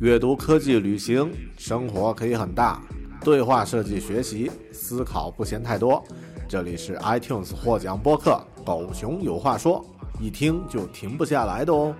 阅读、科技、旅行，生活可以很大。对话设计、学习、思考不嫌太多。这里是 iTunes 获奖播客《狗熊有话说》，一听就停不下来的哦。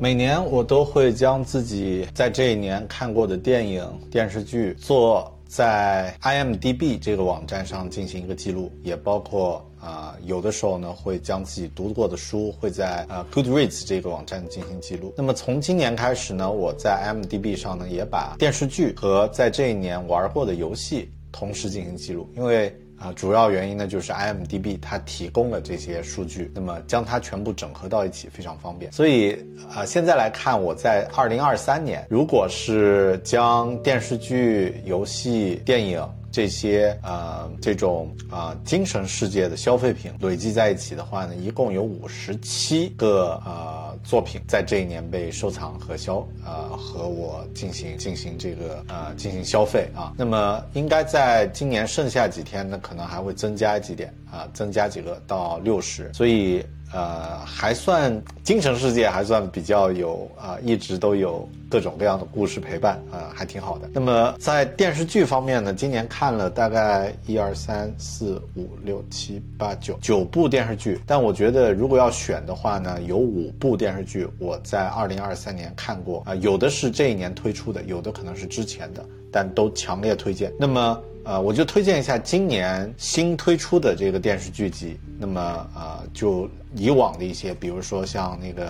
每年我都会将自己在这一年看过的电影、电视剧做在 IMDB 这个网站上进行一个记录，也包括啊、有的时候呢会将自己读过的书会在呃 Goodreads 这个网站进行记录。那么从今年开始呢，我在 IMDB 上呢也把电视剧和在这一年玩过的游戏同时进行记录，因为。啊，主要原因呢就是 IMDB 它提供了这些数据，那么将它全部整合到一起非常方便。所以啊、现在来看，我在二零二三年，如果是将电视剧、游戏、电影这些呃这种啊、精神世界的消费品累积在一起的话呢，一共有五十七个呃作品在这一年被收藏和消呃和我进行进行这个呃进行消费啊。那么应该在今年剩下几天呢，可能还会增加几点啊，增加几个到六十，所以。呃，还算精神世界还算比较有啊、一直都有各种各样的故事陪伴啊、还挺好的。那么在电视剧方面呢，今年看了大概一二三四五六七八九九部电视剧，但我觉得如果要选的话呢，有五部电视剧我在二零二三年看过啊、有的是这一年推出的，有的可能是之前的，但都强烈推荐。那么呃，我就推荐一下今年新推出的这个电视剧集。那么呃，就以往的一些，比如说像那个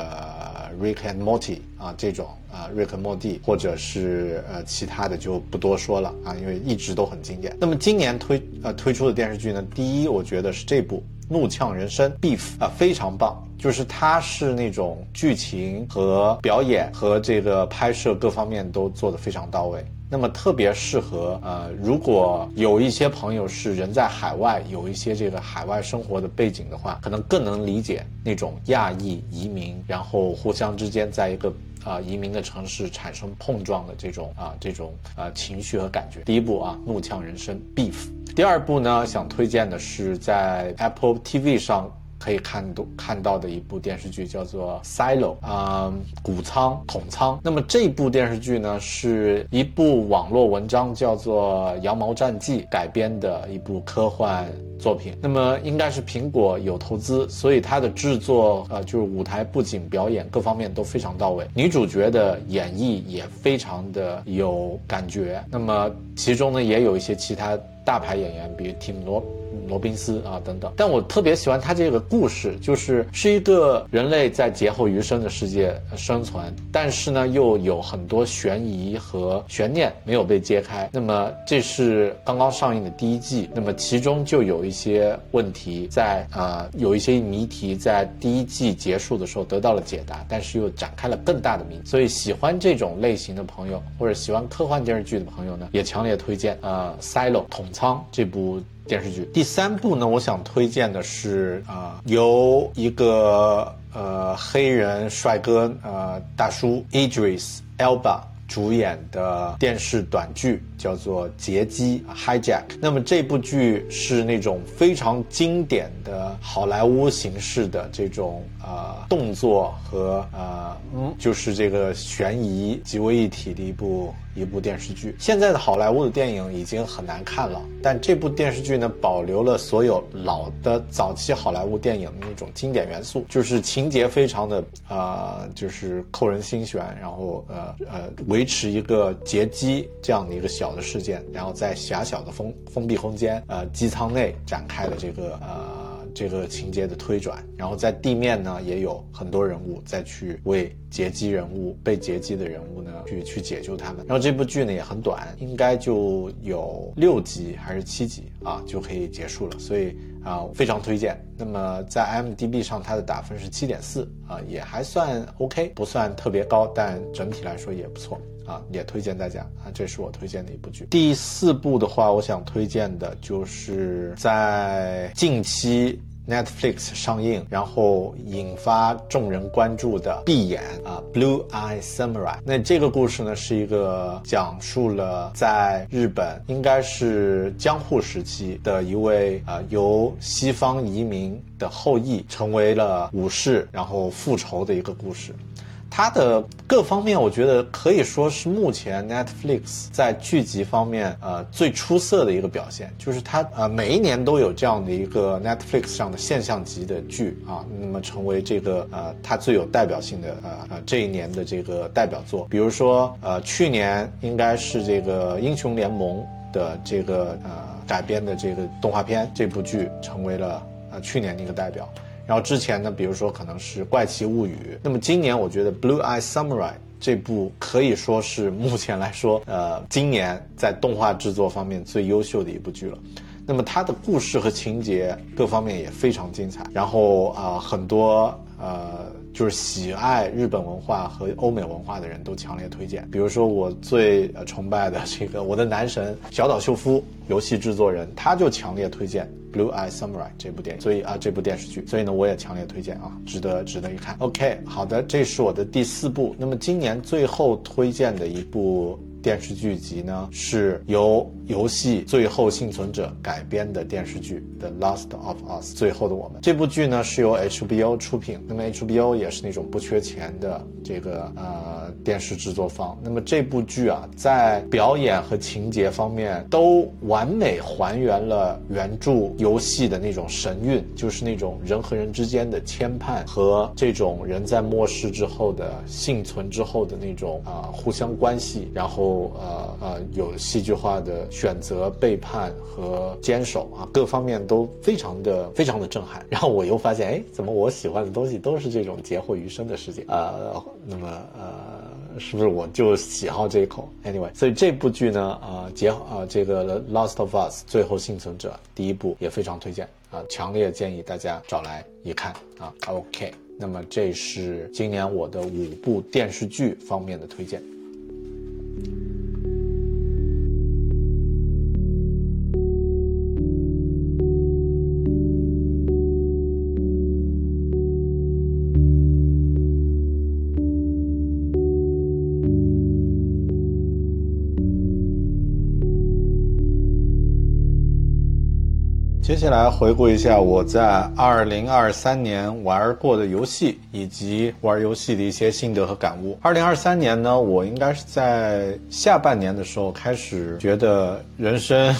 Rick and Morty 啊这种啊 Rick and Morty，或者是呃其他的就不多说了啊，因为一直都很经典。那么今年推呃推出的电视剧呢，第一我觉得是这部《怒呛人生》Beef 啊、非常棒。就是它是那种剧情和表演和这个拍摄各方面都做得非常到位。那么特别适合呃，如果有一些朋友是人在海外，有一些这个海外生活的背景的话，可能更能理解那种亚裔移民，然后互相之间在一个啊、移民的城市产生碰撞的这种啊、这种啊、情绪和感觉。第一部啊，《怒呛人生》Beef。第二部呢，想推荐的是在 Apple TV 上。可以看到看到的一部电视剧叫做《Silo》啊、谷仓桶仓。那么这部电视剧呢，是一部网络文章叫做《羊毛战记》改编的一部科幻作品。那么应该是苹果有投资，所以它的制作呃就是舞台布景、表演各方面都非常到位。女主角的演绎也非常的有感觉。那么其中呢，也有一些其他大牌演员，比如提姆罗。罗宾斯啊等等，但我特别喜欢他这个故事，就是是一个人类在劫后余生的世界生存，但是呢又有很多悬疑和悬念没有被揭开。那么这是刚刚上映的第一季，那么其中就有一些问题在啊、有一些谜题在第一季结束的时候得到了解答，但是又展开了更大的谜。所以喜欢这种类型的朋友，或者喜欢科幻电视剧的朋友呢，也强烈推荐呃《Silo 桶仓》这部。电视剧。第三部呢，我想推荐的是啊、由一个呃黑人帅哥呃大叔 Idris Elba 主演的电视短剧，叫做《劫机 Hijack》。那么这部剧是那种非常经典的好莱坞形式的这种呃动作和呃嗯，就是这个悬疑集为一体的一部一部电视剧。现在的好莱坞的电影已经很难看了，但这部电视剧呢，保留了所有老的早期好莱坞电影的那种经典元素，就是情节非常的呃，就是扣人心弦，然后呃呃维持一个劫机这样的一个小的事件，然后在狭小的封封闭空间呃机舱内展开的这个呃。这个情节的推转，然后在地面呢也有很多人物再去为劫机人物、被劫机的人物呢去去解救他们。然后这部剧呢也很短，应该就有六集还是七集啊就可以结束了，所以啊非常推荐。那么在 m d b 上它的打分是七点四啊，也还算 OK，不算特别高，但整体来说也不错。啊，也推荐大家啊，这是我推荐的一部剧。第四部的话，我想推荐的就是在近期 Netflix 上映，然后引发众人关注的《闭眼》啊，《Blue Eye Samurai》。那这个故事呢，是一个讲述了在日本应该是江户时期的一位啊由西方移民的后裔成为了武士，然后复仇的一个故事。它的各方面，我觉得可以说是目前 Netflix 在剧集方面呃最出色的一个表现，就是它呃每一年都有这样的一个 Netflix 上的现象级的剧啊，那么成为这个呃它最有代表性的呃呃这一年的这个代表作。比如说呃去年应该是这个英雄联盟的这个呃改编的这个动画片这部剧成为了呃去年的一个代表。然后之前呢，比如说可能是《怪奇物语》，那么今年我觉得《Blue Eye Samurai》这部可以说是目前来说，呃，今年在动画制作方面最优秀的一部剧了。那么它的故事和情节各方面也非常精彩。然后啊，很多呃，就是喜爱日本文化和欧美文化的人都强烈推荐。比如说我最崇拜的这个我的男神小岛秀夫，游戏制作人，他就强烈推荐。Blue Eye Samurai 这部电影，所以啊，这部电视剧，所以呢，我也强烈推荐啊，值得值得一看。OK，好的，这是我的第四部。那么今年最后推荐的一部。电视剧集呢是由游戏《最后幸存者》改编的电视剧《The Last of Us》最后的我们。这部剧呢是由 HBO 出品，那么 HBO 也是那种不缺钱的这个呃电视制作方。那么这部剧啊，在表演和情节方面都完美还原了原著游戏的那种神韵，就是那种人和人之间的牵绊和这种人在末世之后的幸存之后的那种啊互相关系，然后。呃呃，有戏剧化的选择、背叛和坚守啊，各方面都非常的非常的震撼。然后我又发现，哎，怎么我喜欢的东西都是这种劫后余生的事情呃？那么呃，是不是我就喜好这一口？Anyway，所以这部剧呢，啊，劫啊，这个《Last of Us》最后幸存者第一部也非常推荐啊，强烈建议大家找来一看啊。OK，那么这是今年我的五部电视剧方面的推荐。接下来回顾一下我在二零二三年玩过的游戏，以及玩游戏的一些心得和感悟。二零二三年呢，我应该是在下半年的时候开始觉得人生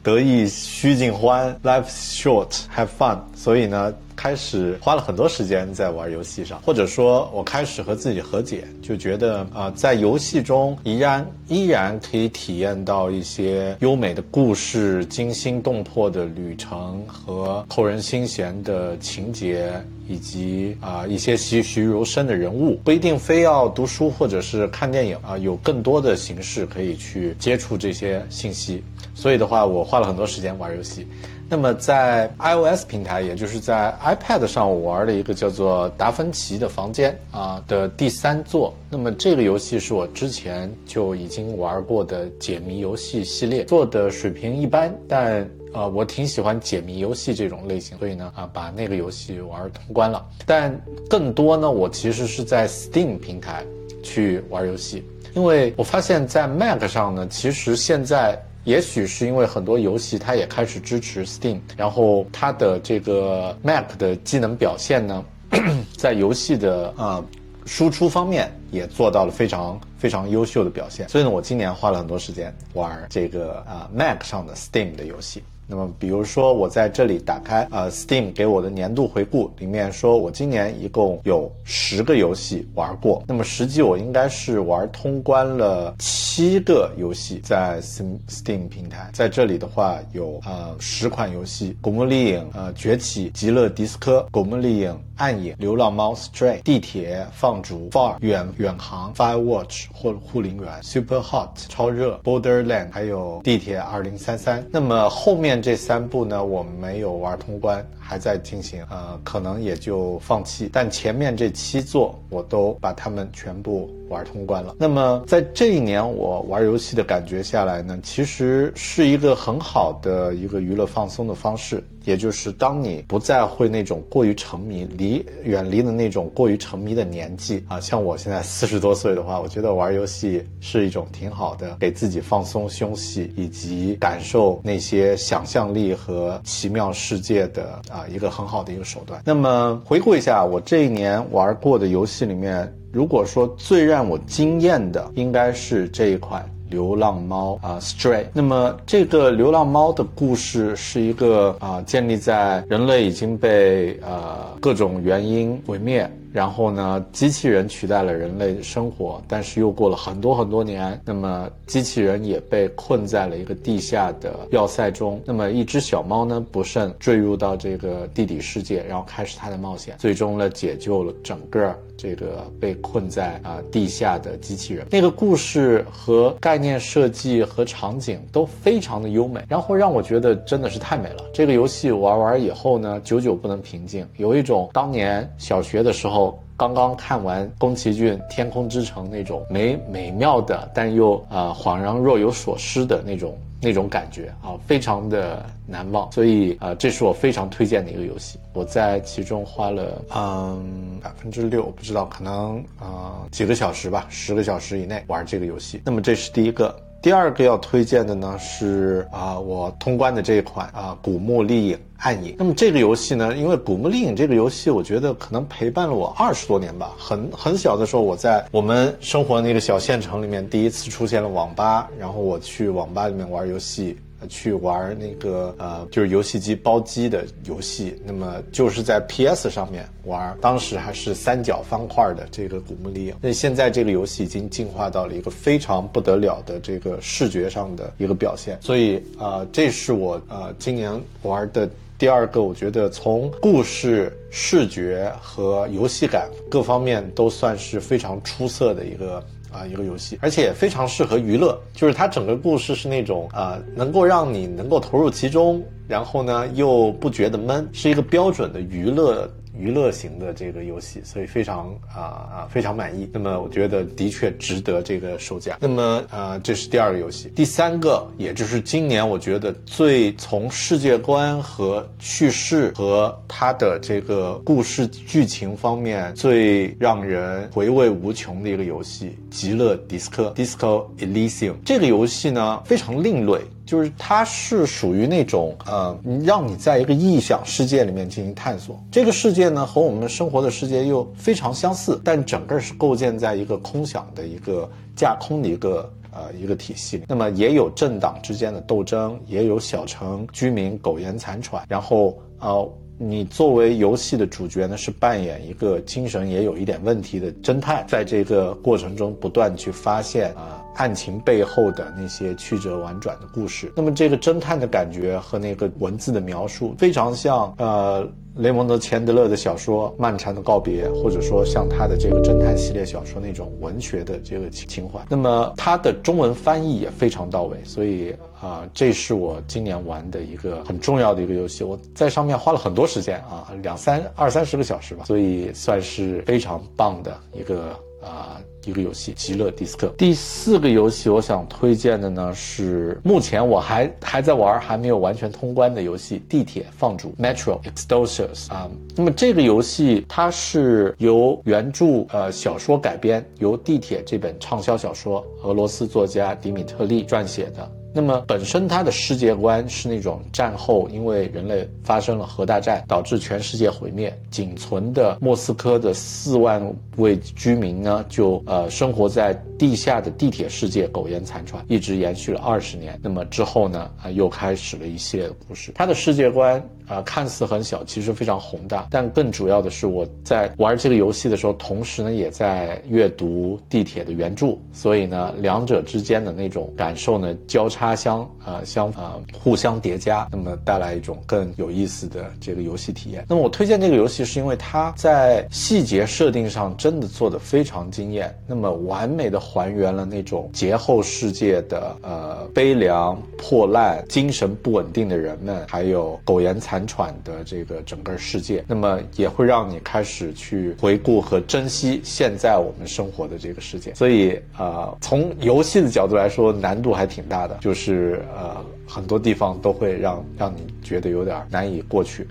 得意须尽欢，life short have fun，所以呢。开始花了很多时间在玩游戏上，或者说，我开始和自己和解，就觉得啊，在游戏中依然依然可以体验到一些优美的故事、惊心动魄的旅程和扣人心弦的情节，以及啊一些栩栩如生的人物，不一定非要读书或者是看电影啊，有更多的形式可以去接触这些信息。所以的话，我花了很多时间玩游戏。那么在 iOS 平台，也就是在 iPad 上，我玩了一个叫做《达芬奇的房间》啊的第三作。那么这个游戏是我之前就已经玩过的解谜游戏系列，做的水平一般，但呃我挺喜欢解谜游戏这种类型，所以呢啊把那个游戏玩通关了。但更多呢，我其实是在 Steam 平台去玩游戏，因为我发现，在 Mac 上呢，其实现在。也许是因为很多游戏它也开始支持 Steam，然后它的这个 Mac 的技能表现呢，在游戏的呃输出方面也做到了非常非常优秀的表现。所以呢，我今年花了很多时间玩这个啊 Mac 上的 Steam 的游戏。那么，比如说我在这里打开呃 Steam 给我的年度回顾，里面说我今年一共有十个游戏玩过。那么实际我应该是玩通关了七个游戏，在 Steam 平台。在这里的话有呃十款游戏：古墓丽影、呃崛起、极乐迪斯科、古墓丽影、暗影、流浪猫、Stray、地铁、放逐、Far、远远航、Firewatch 或护林员、Super Hot、超热、Borderland，还有地铁二零三三。那么后面。这三部呢，我没有玩通关，还在进行，呃，可能也就放弃。但前面这七座我都把它们全部玩通关了。那么在这一年我玩游戏的感觉下来呢，其实是一个很好的一个娱乐放松的方式。也就是当你不再会那种过于沉迷，离远离的那种过于沉迷的年纪啊，像我现在四十多岁的话，我觉得玩游戏是一种挺好的，给自己放松休息以及感受那些想象力和奇妙世界的啊一个很好的一个手段。那么回顾一下我这一年玩过的游戏里面，如果说最让我惊艳的，应该是这一款。流浪猫啊，Stray。那么这个流浪猫的故事是一个啊，建立在人类已经被呃各种原因毁灭。然后呢，机器人取代了人类生活，但是又过了很多很多年，那么机器人也被困在了一个地下的要塞中。那么一只小猫呢，不慎坠入到这个地底世界，然后开始它的冒险，最终呢，解救了整个这个被困在啊地下的机器人。那个故事和概念设计和场景都非常的优美，然后让我觉得真的是太美了。这个游戏玩完以后呢，久久不能平静，有一种当年小学的时候。刚刚看完宫崎骏《天空之城》那种美美妙的，但又啊恍然若有所失的那种那种感觉啊，非常的难忘。所以啊，这是我非常推荐的一个游戏。我在其中花了嗯百分之六，不知道可能啊几个小时吧，十个小时以内玩这个游戏。那么这是第一个。第二个要推荐的呢是啊，我通关的这一款啊，《古墓丽影：暗影》。那么这个游戏呢，因为《古墓丽影》这个游戏，我觉得可能陪伴了我二十多年吧。很很小的时候，我在我们生活那个小县城里面，第一次出现了网吧，然后我去网吧里面玩游戏。去玩那个呃，就是游戏机包机的游戏，那么就是在 PS 上面玩，当时还是三角方块的这个《古墓丽影》。那现在这个游戏已经进化到了一个非常不得了的这个视觉上的一个表现，所以啊，这是我呃今年玩的第二个，我觉得从故事、视觉和游戏感各方面都算是非常出色的一个。啊，一个游戏，而且非常适合娱乐，就是它整个故事是那种啊，能够让你能够投入其中，然后呢又不觉得闷，是一个标准的娱乐。娱乐型的这个游戏，所以非常啊啊非常满意。那么我觉得的确值得这个售价。那么呃这是第二个游戏，第三个也就是今年我觉得最从世界观和叙事和它的这个故事剧情方面最让人回味无穷的一个游戏《极乐迪斯科》（Disco Elysium）。这个游戏呢非常另类。就是它是属于那种呃，让你在一个臆想世界里面进行探索。这个世界呢和我们生活的世界又非常相似，但整个是构建在一个空想的一个架空的一个呃一个体系。那么也有政党之间的斗争，也有小城居民苟延残喘。然后呃，你作为游戏的主角呢，是扮演一个精神也有一点问题的侦探，在这个过程中不断去发现啊。案情背后的那些曲折婉转的故事，那么这个侦探的感觉和那个文字的描述，非常像呃雷蒙德·钱德勒的小说《漫长的告别》，或者说像他的这个侦探系列小说那种文学的这个情情怀。那么他的中文翻译也非常到位，所以啊，这是我今年玩的一个很重要的一个游戏。我在上面花了很多时间啊，两三二三十个小时吧，所以算是非常棒的一个啊。一个游戏《极乐迪斯科》。第四个游戏我想推荐的呢是目前我还还在玩还没有完全通关的游戏《地铁放逐》（Metro Exodus） 啊。那么这个游戏它是由原著呃小说改编，由《地铁》这本畅销小说俄罗斯作家迪米特利撰写的。那么本身它的世界观是那种战后因为人类发生了核大战，导致全世界毁灭，仅存的莫斯科的四万位居民呢，就呃生活在地下的地铁世界，苟延残喘，一直延续了二十年。那么之后呢，啊又开始了一系列的故事。它的世界观啊看似很小，其实非常宏大。但更主要的是，我在玩这个游戏的时候，同时呢也在阅读《地铁》的原著，所以呢两者之间的那种感受呢交叉相啊相啊互相叠加，那么带来一种更有意思的这个游戏体验。那么我推荐这个游戏是因为它在细节设定上真的做得非常惊艳，那么完美的还原了那种劫后世界的呃悲凉破烂、精神不稳定的人们，还有苟延残喘的这个整个世界。那么也会让你开始去回顾和珍惜现在我们生活的这个世界。所以呃，从游戏的角度来说，难度还挺大的，就是呃很多地方都会让让你觉得有点难以过去。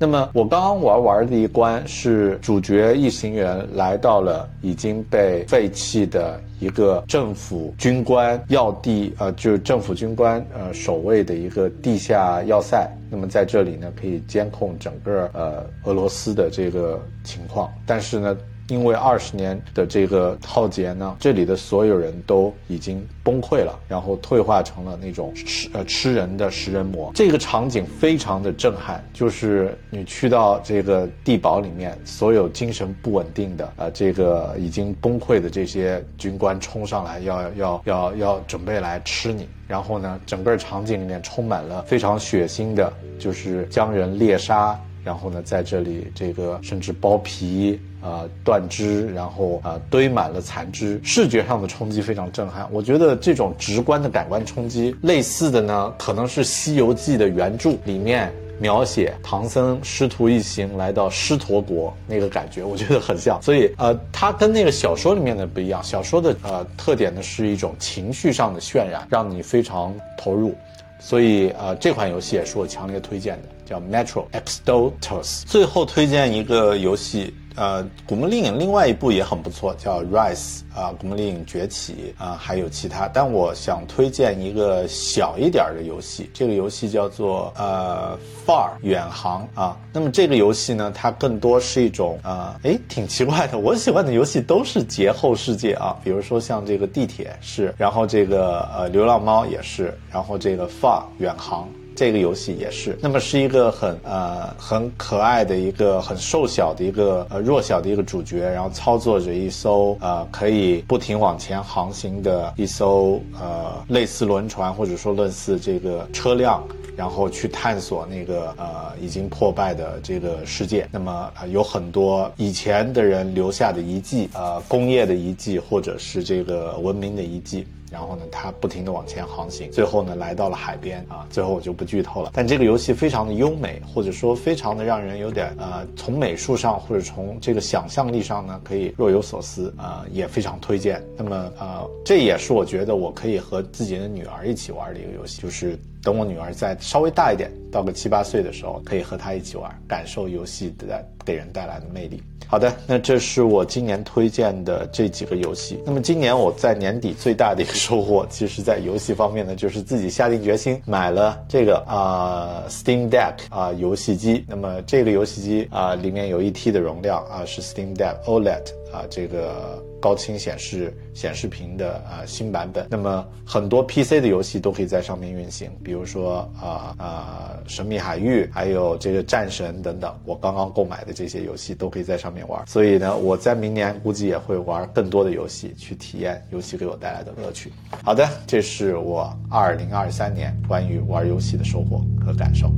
那么我刚刚玩玩的一关是主角一行人来到了已经被废弃的一个政府军官要地，呃，就是政府军官呃守卫的一个地下要塞。那么在这里呢，可以监控整个呃俄罗斯的这个情况，但是呢。因为二十年的这个浩劫呢，这里的所有人都已经崩溃了，然后退化成了那种吃呃吃人的食人魔。这个场景非常的震撼，就是你去到这个地堡里面，所有精神不稳定的呃这个已经崩溃的这些军官冲上来，要要要要准备来吃你。然后呢，整个场景里面充满了非常血腥的，就是将人猎杀。然后呢，在这里这个甚至剥皮啊、断肢，然后啊堆满了残肢，视觉上的冲击非常震撼。我觉得这种直观的感官冲击，类似的呢，可能是《西游记》的原著里面描写唐僧师徒一行来到狮驼国那个感觉，我觉得很像。所以呃，它跟那个小说里面的不一样。小说的呃特点呢是一种情绪上的渲染，让你非常投入。所以呃，这款游戏也是我强烈推荐的。叫 Metro Exodus。最后推荐一个游戏，呃，《古墓丽影》另外一部也很不错，叫 Rise 啊，《古墓丽影崛起》啊，还有其他。但我想推荐一个小一点的游戏，这个游戏叫做呃 Far 远航啊。那么这个游戏呢，它更多是一种啊，哎，挺奇怪的。我喜欢的游戏都是劫后世界啊，比如说像这个地铁是，然后这个呃流浪猫也是，然后这个 Far 远航。这个游戏也是，那么是一个很呃很可爱的一个很瘦小的一个呃弱小的一个主角，然后操作着一艘呃可以不停往前航行的一艘呃类似轮船或者说类似这个车辆，然后去探索那个呃已经破败的这个世界。那么有很多以前的人留下的遗迹，呃工业的遗迹或者是这个文明的遗迹。然后呢，它不停地往前航行，最后呢来到了海边啊。最后我就不剧透了。但这个游戏非常的优美，或者说非常的让人有点呃，从美术上或者从这个想象力上呢，可以若有所思啊，也非常推荐。那么呃，这也是我觉得我可以和自己的女儿一起玩的一个游戏，就是等我女儿再稍微大一点，到个七八岁的时候，可以和她一起玩，感受游戏的给人带来的魅力。好的，那这是我今年推荐的这几个游戏。那么今年我在年底最大的一个收获，其实在游戏方面呢，就是自己下定决心买了这个啊 Steam Deck 啊游戏机。那么这个游戏机啊里面有一 T 的容量啊，是 Steam Deck OLED。啊，这个高清显示显示屏的啊新版本，那么很多 PC 的游戏都可以在上面运行，比如说啊啊神秘海域，还有这个战神等等，我刚刚购买的这些游戏都可以在上面玩。所以呢，我在明年估计也会玩更多的游戏，去体验游戏给我带来的乐趣。好的，这是我二零二三年关于玩游戏的收获和感受。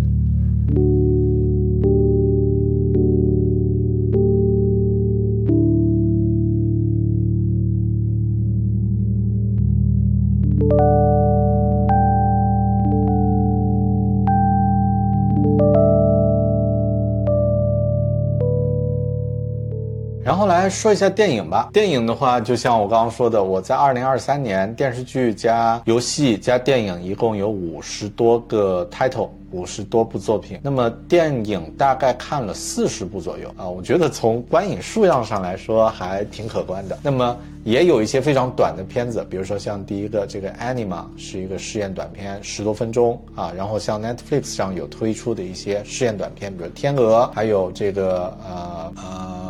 来说一下电影吧。电影的话，就像我刚刚说的，我在二零二三年电视剧加游戏加电影一共有五十多个 title，五十多部作品。那么电影大概看了四十部左右啊，我觉得从观影数量上来说还挺可观的。那么也有一些非常短的片子，比如说像第一个这个 Anima 是一个试验短片，十多分钟啊。然后像 Netflix 上有推出的一些试验短片，比如天鹅，还有这个呃呃。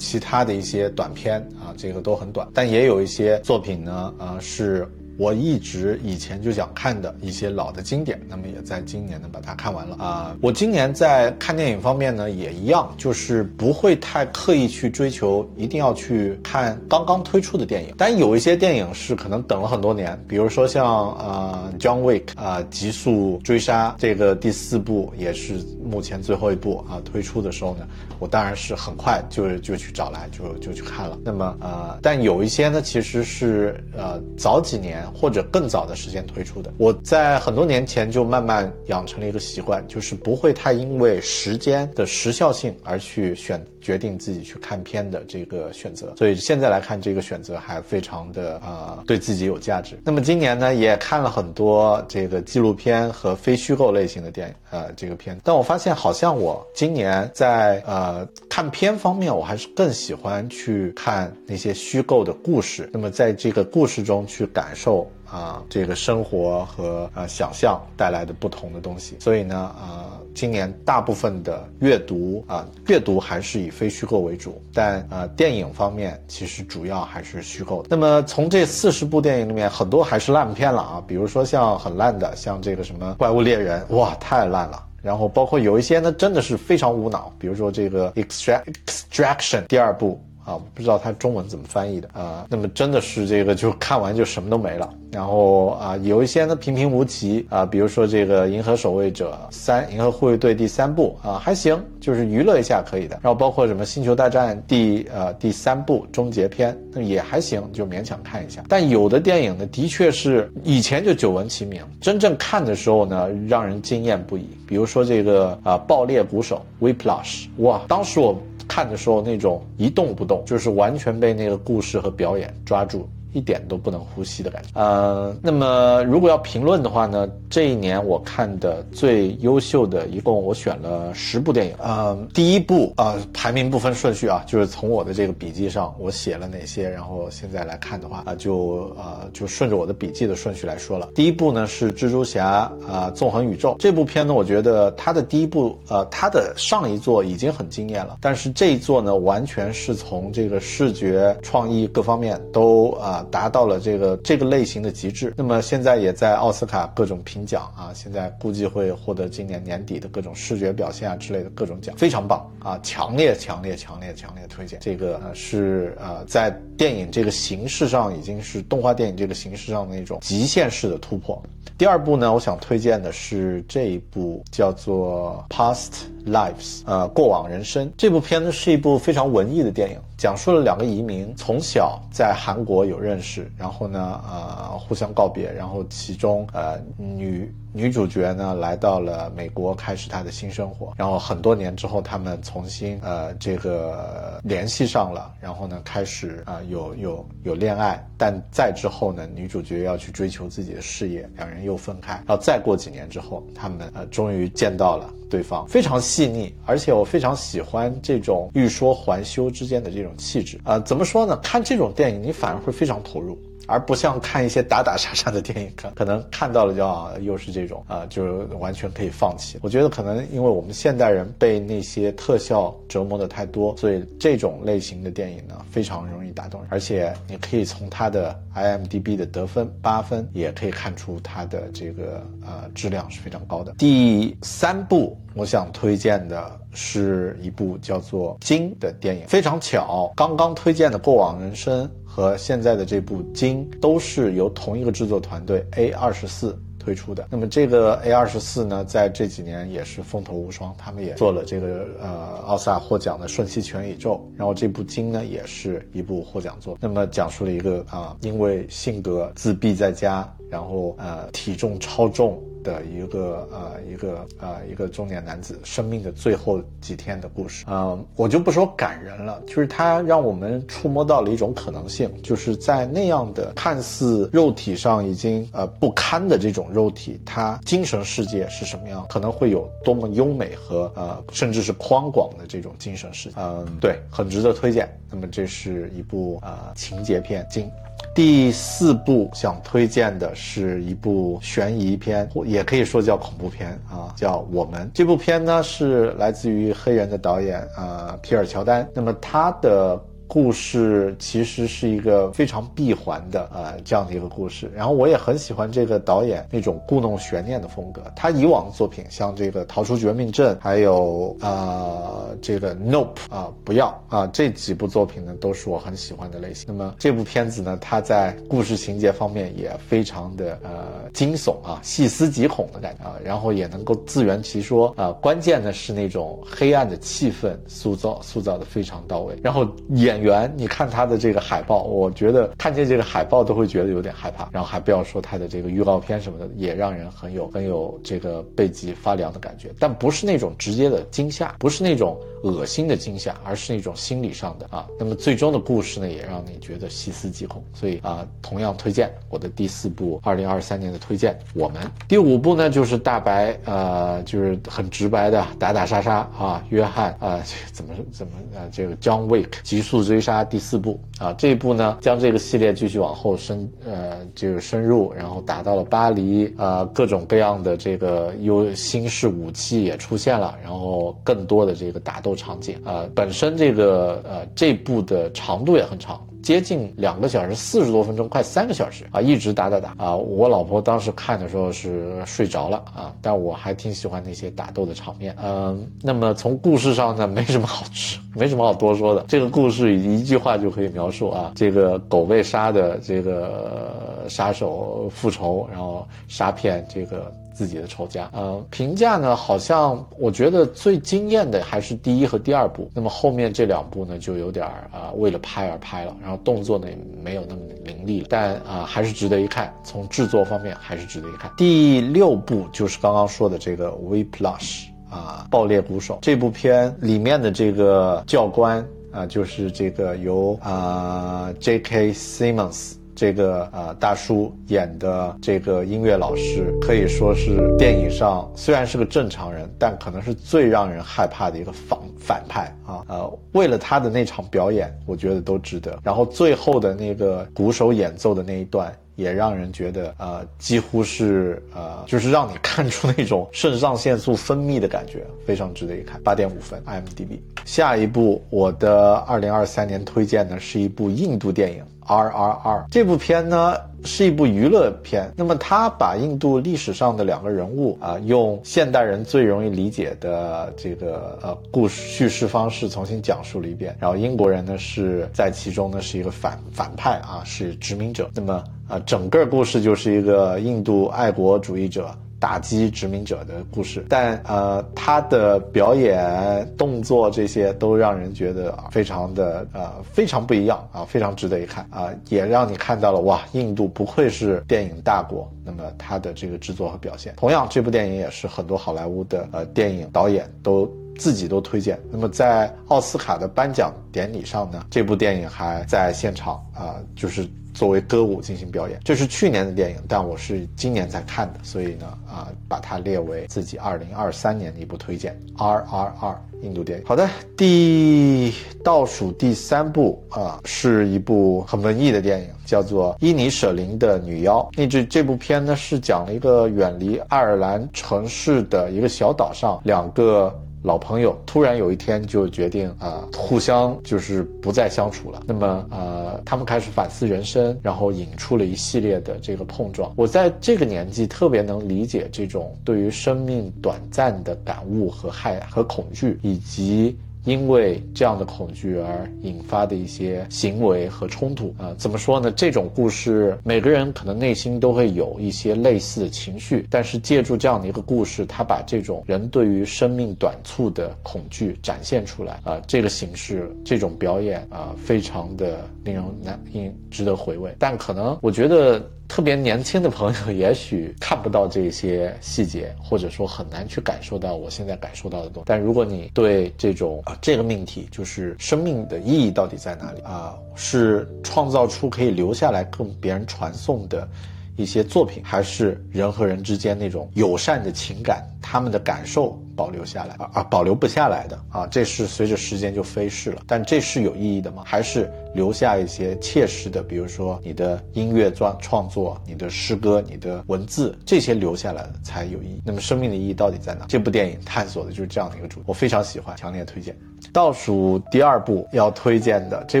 其他的一些短片啊，这个都很短，但也有一些作品呢，呃，是我一直以前就想看的一些老的经典，那么也在今年呢把它看完了啊。我今年在看电影方面呢也一样，就是不会太刻意去追求一定要去看刚刚推出的电影，但有一些电影是可能等了很多年，比如说像呃 John Wick 啊极速追杀这个第四部也是目前最后一部啊推出的时候呢，我当然是很快就就去找来就就去看了。那么呃，但有一些呢其实是呃早几年。或者更早的时间推出的，我在很多年前就慢慢养成了一个习惯，就是不会太因为时间的时效性而去选决定自己去看片的这个选择。所以现在来看，这个选择还非常的呃对自己有价值。那么今年呢，也看了很多这个纪录片和非虚构类型的电影，呃，这个片。但我发现好像我今年在呃看片方面，我还是更喜欢去看那些虚构的故事。那么在这个故事中去感受。啊，这个生活和呃想象带来的不同的东西，所以呢，呃，今年大部分的阅读啊，阅读还是以非虚构为主，但呃，电影方面其实主要还是虚构的。那么从这四十部电影里面，很多还是烂片了啊，比如说像很烂的，像这个什么怪物猎人，哇，太烂了。然后包括有一些呢，真的是非常无脑，比如说这个 Extraction 第二部。啊，不知道它中文怎么翻译的啊。那么真的是这个，就看完就什么都没了。然后啊，有一些呢平平无奇啊，比如说这个《银河守卫者三：银河护卫队》第三部啊，还行，就是娱乐一下可以的。然后包括什么《星球大战》第呃第三部终结篇，那也还行，就勉强看一下。但有的电影呢，的确是以前就久闻其名，真正看的时候呢，让人惊艳不已。比如说这个啊，《爆裂鼓手》（Whiplash），哇，当时我。看的时候那种一动不动，就是完全被那个故事和表演抓住。一点都不能呼吸的感觉。呃，那么如果要评论的话呢，这一年我看的最优秀的，一共我选了十部电影。呃，第一部啊，排名不分顺序啊，就是从我的这个笔记上我写了哪些，然后现在来看的话啊，就呃就顺着我的笔记的顺序来说了。第一部呢是蜘蛛侠啊，纵横宇宙这部片呢，我觉得它的第一部呃，它的上一座已经很惊艳了，但是这一座呢，完全是从这个视觉创意各方面都啊。达到了这个这个类型的极致，那么现在也在奥斯卡各种评奖啊，现在估计会获得今年年底的各种视觉表现啊之类的各种奖，非常棒啊！强烈强烈强烈强烈推荐，这个是呃在电影这个形式上已经是动画电影这个形式上的那种极限式的突破。第二部呢，我想推荐的是这一部叫做《Past Lives》呃，过往人生。这部片子是一部非常文艺的电影，讲述了两个移民从小在韩国有认识，然后呢，呃，互相告别，然后其中呃女。女主角呢来到了美国，开始她的新生活。然后很多年之后，他们重新呃这个联系上了，然后呢开始啊有有有恋爱。但再之后呢，女主角要去追求自己的事业，两人又分开。然后再过几年之后，他们呃终于见到了对方，非常细腻，而且我非常喜欢这种欲说还休之间的这种气质啊。怎么说呢？看这种电影，你反而会非常投入。而不像看一些打打杀杀的电影，可可能看到了就啊，又是这种啊，就完全可以放弃。我觉得可能因为我们现代人被那些特效折磨的太多，所以这种类型的电影呢，非常容易打动人。而且你可以从它的 IMDB 的得分八分，也可以看出它的这个呃质量是非常高的。第三部我想推荐的是一部叫做《金》的电影，非常巧，刚刚推荐的《过往人生》。和现在的这部《金》都是由同一个制作团队 A 二十四推出的。那么这个 A 二十四呢，在这几年也是风头无双，他们也做了这个呃奥斯卡获奖的《瞬息全宇宙》，然后这部《金》呢也是一部获奖作。那么讲述了一个啊，因为性格自闭在家，然后呃体重超重。的一个呃一个呃一个中年男子生命的最后几天的故事，嗯，我就不说感人了，就是他让我们触摸到了一种可能性，就是在那样的看似肉体上已经呃不堪的这种肉体，他精神世界是什么样，可能会有多么优美和呃甚至是宽广的这种精神世界，嗯，对，很值得推荐。那么这是一部呃情节片，精。第四部想推荐的是一部悬疑片，也可以说叫恐怖片啊，叫《我们》。这部片呢是来自于黑人的导演啊皮尔乔丹。那么他的。故事其实是一个非常闭环的呃这样的一个故事。然后我也很喜欢这个导演那种故弄悬念的风格。他以往的作品像这个《逃出绝命镇》，还有呃这个《Nope》啊，不要啊这几部作品呢都是我很喜欢的类型。那么这部片子呢，它在故事情节方面也非常的呃惊悚啊，细思极恐的感觉啊，然后也能够自圆其说啊。关键呢是那种黑暗的气氛塑造塑造的非常到位。然后演员，你看他的这个海报，我觉得看见这个海报都会觉得有点害怕。然后还不要说他的这个预告片什么的，也让人很有很有这个背脊发凉的感觉。但不是那种直接的惊吓，不是那种恶心的惊吓，而是那种心理上的啊。那么最终的故事呢，也让你觉得细思极恐。所以啊，同样推荐我的第四部，二零二三年的推荐。我们第五部呢，就是大白，呃，就是很直白的打打杀杀啊，约翰啊，怎么怎么呃，这个 John Wick 极速追杀第四部啊，这一部呢，将这个系列继续往后深，呃，就是深入，然后打到了巴黎，呃，各种各样的这个有新式武器也出现了，然后更多的这个打斗场景，呃，本身这个呃这部的长度也很长。接近两个小时，四十多分钟，快三个小时啊，一直打打打啊！我老婆当时看的时候是睡着了啊，但我还挺喜欢那些打斗的场面。嗯，那么从故事上呢，没什么好吃，没什么好多说的。这个故事一句话就可以描述啊，这个狗被杀的这个杀手复仇，然后杀骗这个。自己的仇家，呃，评价呢，好像我觉得最惊艳的还是第一和第二部，那么后面这两部呢，就有点儿啊为了拍而拍了，然后动作呢也没有那么凌厉了，但啊还是值得一看，从制作方面还是值得一看。第六部就是刚刚说的这个《We Plush》啊，爆裂鼓手这部片里面的这个教官啊，就是这个由啊 J.K. Simmons。这个呃大叔演的这个音乐老师可以说是电影上虽然是个正常人，但可能是最让人害怕的一个反反派啊。呃，为了他的那场表演，我觉得都值得。然后最后的那个鼓手演奏的那一段，也让人觉得呃几乎是呃就是让你看出那种肾上腺素分泌的感觉，非常值得一看。八点五分，IMDB。下一部我的二零二三年推荐呢是一部印度电影。R R R 这部片呢是一部娱乐片，那么他把印度历史上的两个人物啊，用现代人最容易理解的这个呃故事叙事方式重新讲述了一遍。然后英国人呢是在其中呢是一个反反派啊，是殖民者。那么啊，整个故事就是一个印度爱国主义者。打击殖民者的故事，但呃，他的表演、动作这些都让人觉得非常的呃非常不一样啊，非常值得一看啊，也让你看到了哇，印度不愧是电影大国。那么他的这个制作和表现，同样这部电影也是很多好莱坞的呃电影导演都自己都推荐。那么在奥斯卡的颁奖典礼上呢，这部电影还在现场啊，就是。作为歌舞进行表演，这是去年的电影，但我是今年才看的，所以呢，啊，把它列为自己二零二三年的一部推荐。R R R，印度电影。好的，第倒数第三部啊，是一部很文艺的电影，叫做《伊尼舍林的女妖》。那这这部片呢，是讲了一个远离爱尔兰城市的一个小岛上两个。老朋友突然有一天就决定啊，互相就是不再相处了。那么呃，他们开始反思人生，然后引出了一系列的这个碰撞。我在这个年纪特别能理解这种对于生命短暂的感悟和害和恐惧，以及。因为这样的恐惧而引发的一些行为和冲突啊，怎么说呢？这种故事每个人可能内心都会有一些类似的情绪，但是借助这样的一个故事，他把这种人对于生命短促的恐惧展现出来啊，这个形式、这种表演啊，非常的令人难、应值得回味。但可能我觉得。特别年轻的朋友也许看不到这些细节，或者说很难去感受到我现在感受到的东西。但如果你对这种啊这个命题，就是生命的意义到底在哪里啊，是创造出可以留下来跟别人传送的。一些作品还是人和人之间那种友善的情感，他们的感受保留下来啊，保留不下来的啊，这是随着时间就飞逝了。但这是有意义的吗？还是留下一些切实的，比如说你的音乐创创作、你的诗歌、你的文字，这些留下来的才有意义。那么生命的意义到底在哪？这部电影探索的就是这样的一个主题，我非常喜欢，强烈推荐。倒数第二部要推荐的这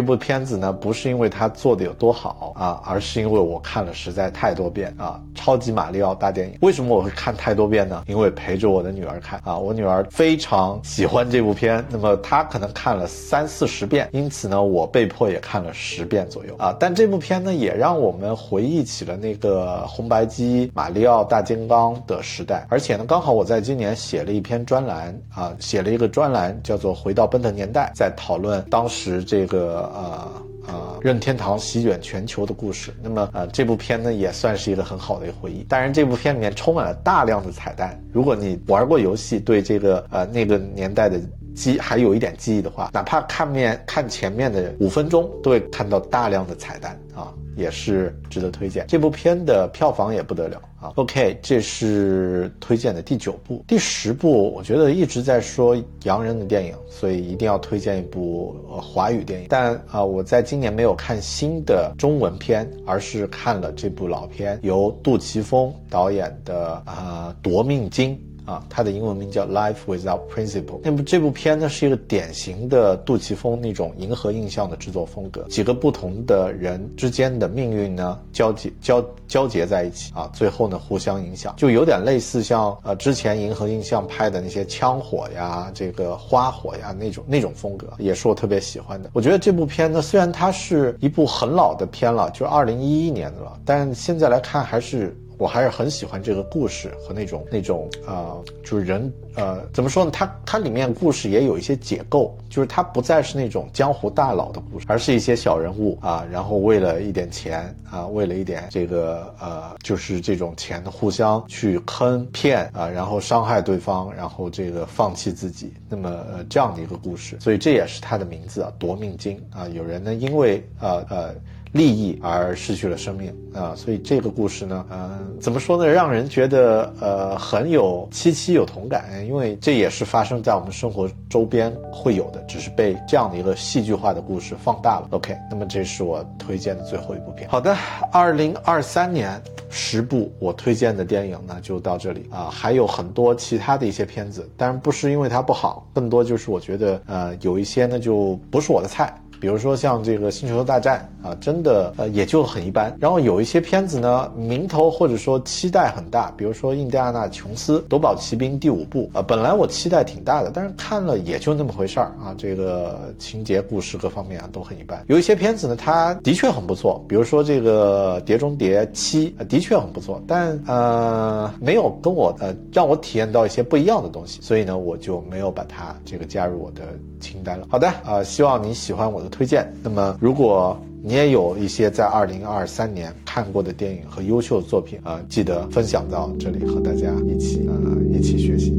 部片子呢，不是因为它做的有多好啊，而是因为我看了实在太多遍啊，《超级马里奥大电影》。为什么我会看太多遍呢？因为陪着我的女儿看啊，我女儿非常喜欢这部片，那么她可能看了三四十遍，因此呢，我被迫也看了十遍左右啊。但这部片呢，也让我们回忆起了那个红白机马里奥大金刚的时代，而且呢，刚好我在今年写了一篇专栏啊，写了一个专栏叫做《回到奔的年代》，在讨论当时这个呃。呃，任天堂席卷全球的故事。那么，呃，这部片呢也算是一个很好的一个回忆。当然，这部片里面充满了大量的彩蛋。如果你玩过游戏，对这个呃那个年代的记还有一点记忆的话，哪怕看面看前面的五分钟，都会看到大量的彩蛋啊。也是值得推荐，这部片的票房也不得了啊。OK，这是推荐的第九部，第十部我觉得一直在说洋人的电影，所以一定要推荐一部华语电影。但啊，我在今年没有看新的中文片，而是看了这部老片，由杜琪峰导演的啊《夺命金》。啊，它的英文名叫《Life Without Principle》。那么这部片呢，是一个典型的杜琪峰那种银河印象的制作风格。几个不同的人之间的命运呢，交集交交结在一起啊，最后呢，互相影响，就有点类似像呃之前银河印象拍的那些枪火呀、这个花火呀那种那种风格，也是我特别喜欢的。我觉得这部片呢，虽然它是一部很老的片了，就二零一一年的了，但现在来看还是。我还是很喜欢这个故事和那种那种呃，就是人呃，怎么说呢？它它里面故事也有一些解构，就是它不再是那种江湖大佬的故事，而是一些小人物啊，然后为了一点钱啊，为了一点这个呃，就是这种钱的互相去坑骗啊，然后伤害对方，然后这个放弃自己，那么呃这样的一个故事，所以这也是它的名字啊，夺命金啊。有人呢，因为呃呃。利益而失去了生命啊，所以这个故事呢，呃，怎么说呢，让人觉得呃很有凄凄有同感，因为这也是发生在我们生活周边会有的，只是被这样的一个戏剧化的故事放大了。OK，那么这是我推荐的最后一部片。好的，二零二三年十部我推荐的电影呢就到这里啊，还有很多其他的一些片子，当然不是因为它不好，更多就是我觉得呃有一些呢就不是我的菜。比如说像这个《星球大战》啊，真的呃也就很一般。然后有一些片子呢，名头或者说期待很大，比如说《印第安纳琼斯夺宝奇兵》第五部啊，本来我期待挺大的，但是看了也就那么回事儿啊。这个情节、故事各方面啊都很一般。有一些片子呢，它的确很不错，比如说这个《碟中谍七》的确很不错，但呃没有跟我呃让我体验到一些不一样的东西，所以呢我就没有把它这个加入我的清单了。好的啊，希望你喜欢我的。推荐。那么，如果你也有一些在二零二三年看过的电影和优秀作品啊，记得分享到这里，和大家一起啊一起学习。